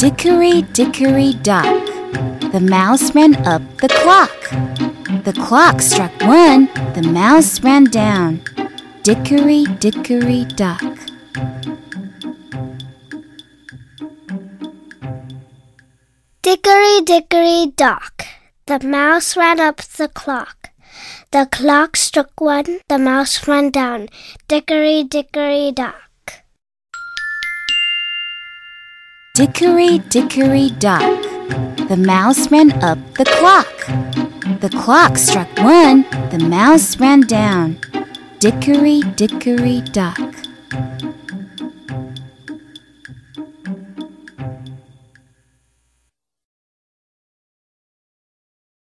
Dickory, dickory, dock. The mouse ran up the clock. The clock struck one, the mouse ran down. Dickory, dickory, dock. Dickory, dickory, dock. The mouse ran up the clock. The clock struck one, the mouse ran down. Dickory, dickory, dock. Dickory, dickory, dock. The mouse ran up the clock. The clock struck one, the mouse ran down. Dickory, dickory, dock.